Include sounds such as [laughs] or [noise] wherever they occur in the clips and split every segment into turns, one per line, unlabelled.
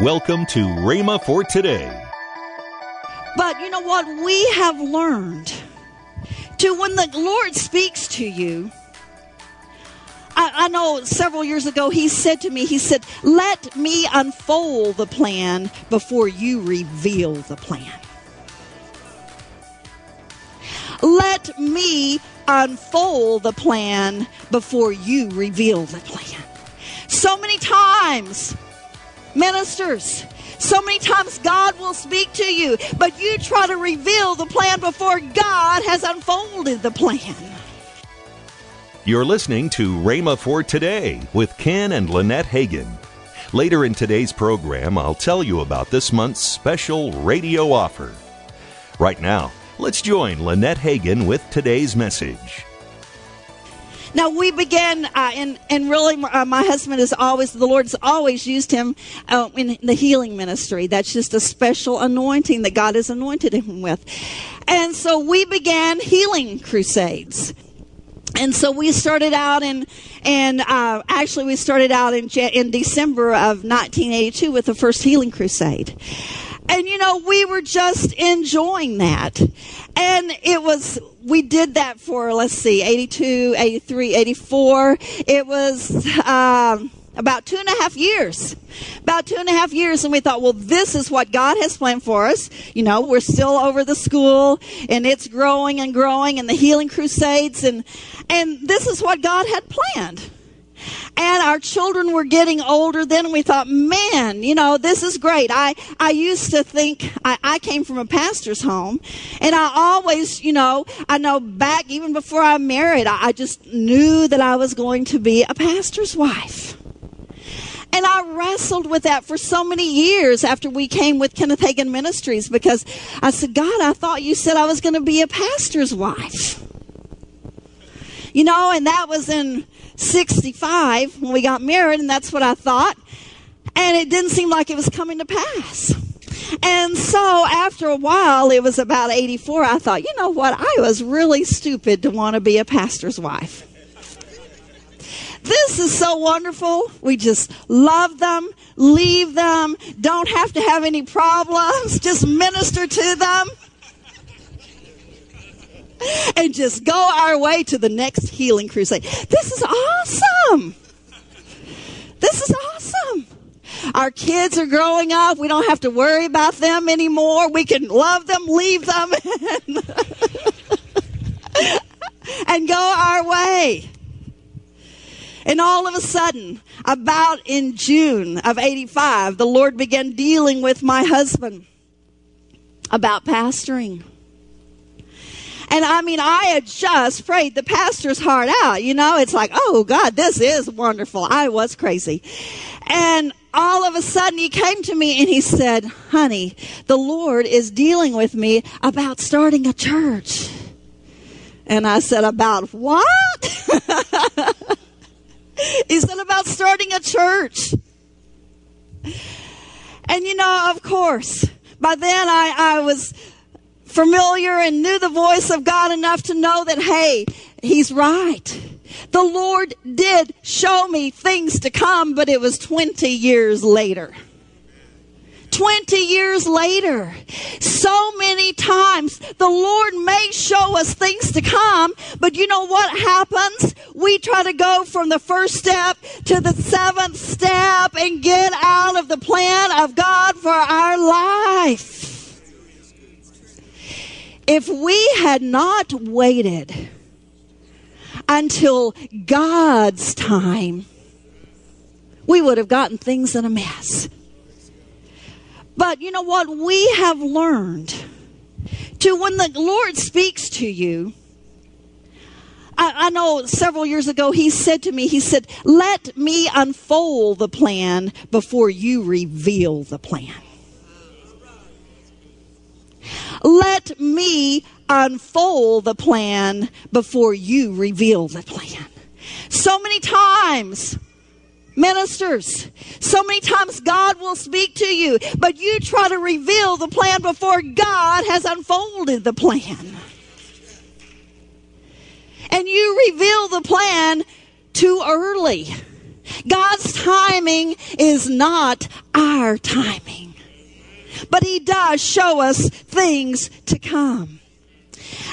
Welcome to Rhema for today.
But you know what? We have learned to when the Lord speaks to you. I, I, know several years ago he said to me, he said, Let me unfold the plan before you reveal the plan. Let me unfold the plan before you reveal the plan. So many times ministers. So many times God will speak to you, but you try to reveal the plan before God has unfolded the plan.
You're listening to Rhema for Today with Ken and Lynette Hagin. Later in today's program, I'll tell you about this month's special radio offer. Right now, let's join Lynette Hagin with today's message.
Now we began, uh, and and really, uh, my husband is always the Lord's always used him uh, in the healing ministry. That's just a special anointing that God has anointed him with, and so we began healing crusades. And so we started out in, and uh, actually we started out in in December of 1982 with the first healing crusade. And you know, we were just enjoying that. And it was, we did that for, let's see, 82, 83, 84. It was, um, about two and a half years. About two and a half years, and we thought, well, this is what God has planned for us. You know, we're still over the school, and it's growing and growing, and the healing crusades, and and this is what God had planned and our children were getting older then we thought man you know this is great i i used to think i, I came from a pastor's home and i always you know i know back even before i married I, I just knew that i was going to be a pastor's wife and I wrestled with that for so many years after we came with Kenneth Hagin Ministries because I said, God, I thought you said I was going to be a pastor's wife. You know, and that was in 65 when we got married, and that's what I thought. And it didn't seem like it was coming to pass. And so after a while, it was about 84, I thought, you know what? I was really stupid to want to be a pastor's wife. This is so wonderful. We just love them, leave them, don't have to have any problems, just minister to them [laughs] and just go our way to the next healing crusade. This is awesome. This is awesome. Our kids are growing up. We don't have to worry about them anymore. We can love them, leave them, [laughs] and, go our way. And all of a sudden, about in June of 85, the Lord began dealing with my husband about pastoring. And I mean, I had just prayed the pastor's heart out. You know, it's like, oh God, this is wonderful. I was crazy. And all of a sudden he came to me and he said, honey, the Lord is dealing with me about starting a church. And I said, about what? [laughs] he said, about starting a church. And you know, of course, by then I, I was familiar and knew the voice of God enough to know that, hey, he's right. The Lord did show me things to come, but it was 20 years later. 20 years later. So many times the Lord may show us things to come, but you know what happens? We try to go from the first step to the seventh step and get out of the plan of God for our life. If we had not waited until God's time, we would have gotten things in a mess. But you know what? We have learned to when the Lord speaks to you, I, I, know several years ago he said to me, he said, let me unfold the plan before you reveal the plan. Let me unfold the plan before you reveal the plan. So many times, ministers, so many times God will speak to you, but you try to reveal the plan before God has unfolded the plan. And you reveal the plan too early. God's timing is not our timing. But He does show us things to come.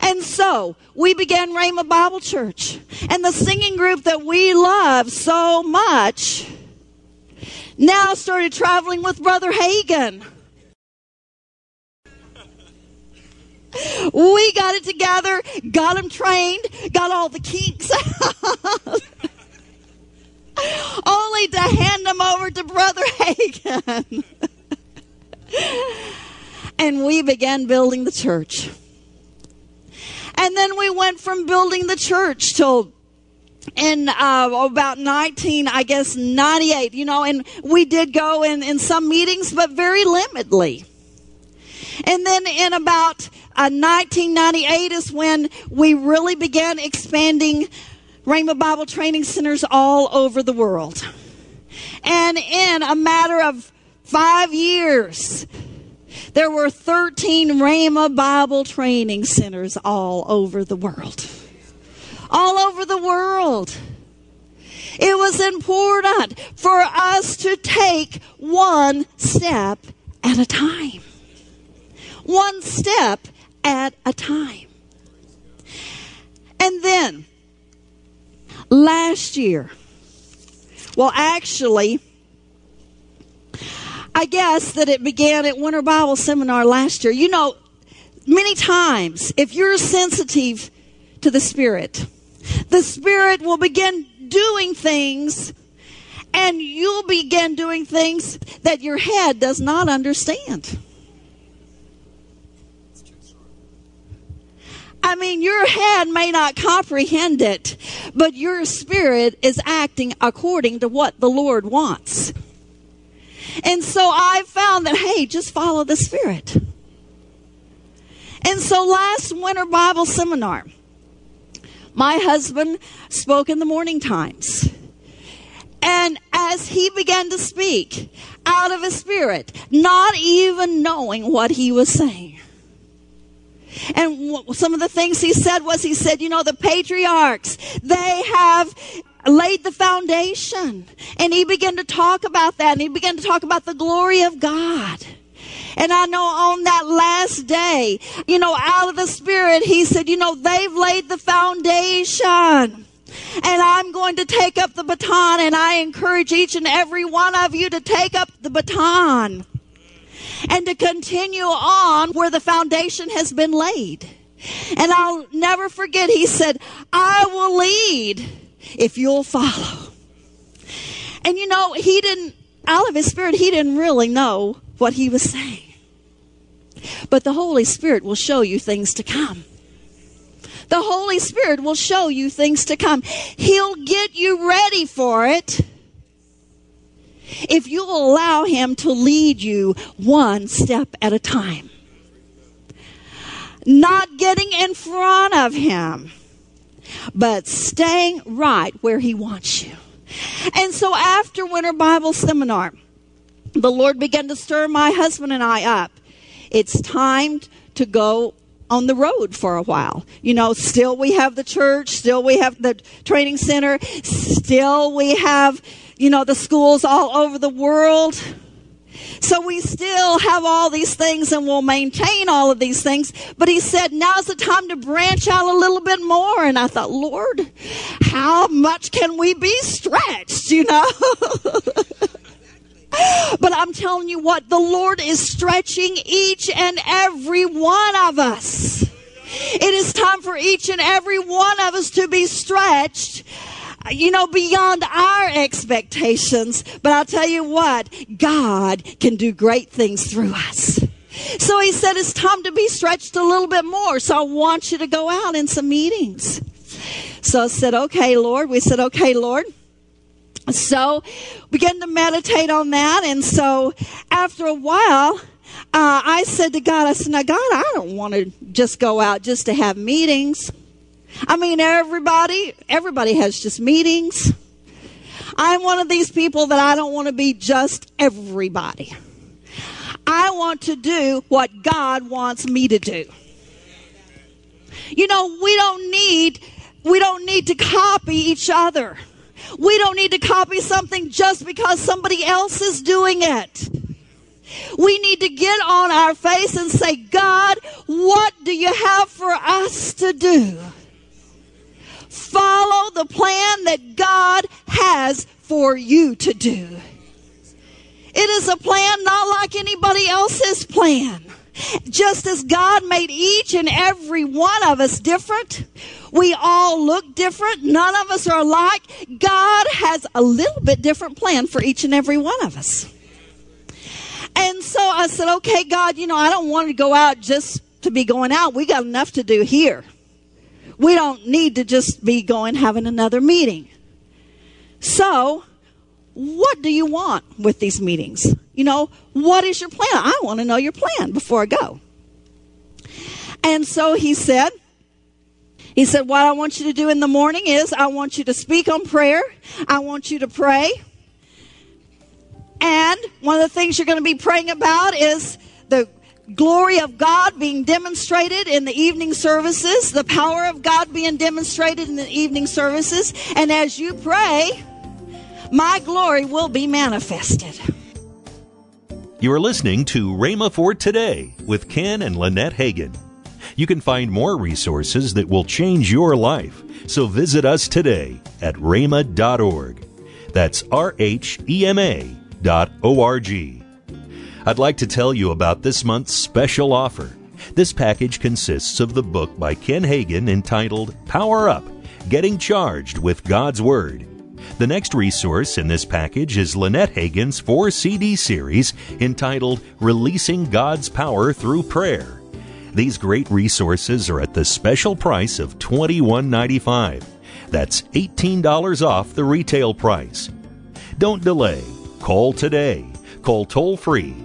And so we began Rhema Bible Church. And the singing group that we love so much now started traveling with Brother Hagin. [laughs] We got it together, got him trained, got all the kinks out. [laughs] Only to hand them over to Brother [laughs] Hagin. [laughs] and we began building the church. And then we went from building the church till in uh, about 19, I guess, 98, you know, and we did go in, in some meetings, but very limitedly. And then in about uh, 1998 is when we really began expanding Rhema Bible training centers all over the world. And in a matter of five years, there were 13 Rhema Bible training centers all over the world. All over the world. It was important for us to take one step at a time. One step at a time. And then, last year, well, actually, I guess that it began at Winter Bible Seminar last year. You know, many times, if you're sensitive to the Spirit, the Spirit will begin doing things and you'll begin doing things that your head does not understand. I mean, your head may not comprehend it, but your spirit is acting according to what the Lord wants. And so I found that, hey, just follow the Spirit. And so last winter Bible seminar, my husband spoke in the morning times. And as he began to speak out of his spirit, not even knowing what he was saying. And some of the things he said was he said, you know, the patriarchs, they have laid the foundation. And he began to talk about that and he began to talk about the glory of God. And I know on that last day, you know, out of the Spirit, he said, you know, they've laid the foundation. And I'm going to take up the baton and I encourage each and every one of you to take up the baton and to continue on where the foundation has been laid. And I'll never forget, he said, I will lead if you'll follow. And you know, he didn't, out of his spirit, he didn't really know what he was saying. But the Holy Spirit will show you things to come. The Holy Spirit will show you things to come. He'll get you ready for it if you'll allow Him to lead you one step at a time. Not getting in front of Him, but staying right where He wants you. And so after Winter Bible Seminar, the Lord began to stir my husband and I up. It's time to go on the road for a while. You know, still we have the church, still we have the training center, still we have, you know, the schools all over the world. So we still have all these things and we'll maintain all of these things. But he said, now's the time to branch out a little bit more. And I thought, Lord, how much can we be stretched, you know? [laughs] But I'm telling you what, the Lord is stretching each and every one of us. It is time for each and every one of us to be stretched you know, beyond our expectations. But I'll tell you what, God can do great things through us. So he said, it's time to be stretched a little bit more. So I want you to go out in some meetings. So I said, okay, Lord. We said, okay, Lord. So began to meditate on that. And so after a while, uh, I said to God, I said, now God, I don't want to just go out just to have meetings. I mean, everybody, everybody has just meetings. I'm one of these people that I don't want to be just everybody. I want to do what God wants me to do. You know, we don't need, we don't need to copy each other. We don't need to copy something just because somebody else is doing it. We need to get on our face and say, God, what do you have for us to do? Follow the plan that God has for you to do. It is a plan not like anybody else's plan. Just as God made each and every one of us different, we all look different. None of us are alike. God has a little bit different plan for each and every one of us. And so I said, okay, God, you know, I don't want to go out just to be going out. We got enough to do here. We don't need to just be going having another meeting. So, what do you want with these meetings? You know, what is your plan? I want to know your plan before I go. And so he said, he said, what I want you to do in the morning is I want you to speak on prayer. I want you to pray. And one of the things you're going to be praying about is the glory of God being demonstrated in the evening services, the power of God being demonstrated in the evening services. And as you pray, my glory will be manifested.
You are listening to Rhema for Today with Ken and Lynette Hagin. You can find more resources that will change your life. So visit us today at rhema.org. That's R H E M A dot O R G. I'd like to tell you about this month's special offer. This package consists of the book by Ken Hagin entitled Power Up Getting Charged with God's Word. The next resource in this package is Lynette Hagin's four CD series entitled Releasing God's Power Through Prayer. These great resources are at the special price of $21.95. That's $18 off the retail price. Don't delay. Call today. Call toll free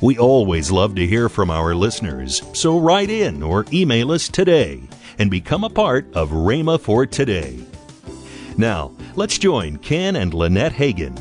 We always love to hear from our listeners, so write in or email us today and become a part of Rhema for Today. Now, let's join Ken and Lynette Hagin.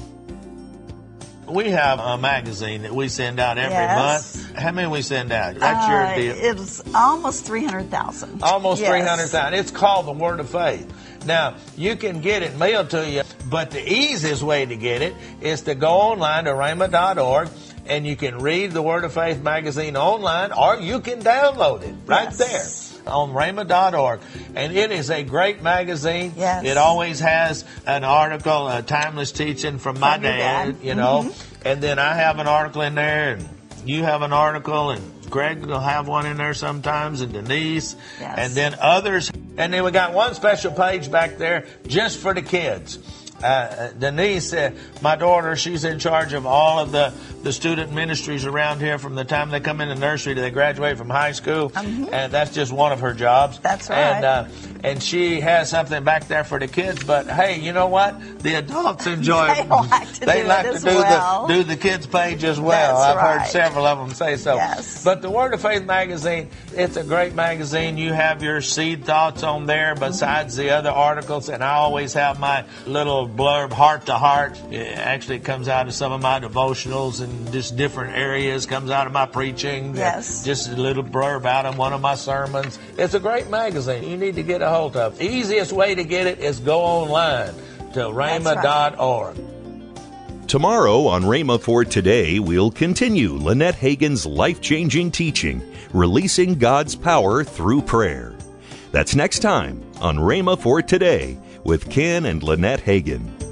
We have a magazine that we send out every
Yes.
month. How many we send out? That's
Uh,
your deal.
It's almost 300,000.
Almost
Yes.
300,000. It's called the Word of Faith. Now, you can get it mailed to you, but the easiest way to get it is to go online to rhema.org and you can read the Word of Faith magazine online or you can download it right
Yes.
there on rhema.org. And it is a great magazine.
Yes.
It always has an article, a timeless teaching from my
From
dad,
dad.
you know.
Mm-hmm.
And then I have an article in there and you have an article and Greg will have one in there sometimes and Denise
Yes.
and then others. And then we got one special page back there just for the kids. Uh, Denise, uh, my daughter, she's in charge of all of the, the student ministries around here from the time they come in the nursery to they graduate from high school. And that's just one of her jobs.
Mm-hmm. That's
And,
right.
uh, and she has something back there for the kids. But hey, you know what? The adults [laughs] enjoy
They like to
they
do
like
it
to do
well.
the do the kids page as well.
That's
I've heard several of them say so.
Yes.
But the Word of Faith magazine, it's a great magazine. You have your seed thoughts on there besides the other articles, and I always have my little blurb, heart to heart. It actually it comes out of some of my devotionals and just different areas. Comes out of my preaching.
Uh, yes.
Just a little blurb out of one of my sermons. It's a great magazine. You need to get a hold of. The easiest way to get it is go online to rhema.org.
Tomorrow on Rhema for Today, we'll continue Lynette Hagin's life changing teaching, Releasing God's Power Through Prayer. That's next time on Rhema for Today with Ken and Lynette Hagin.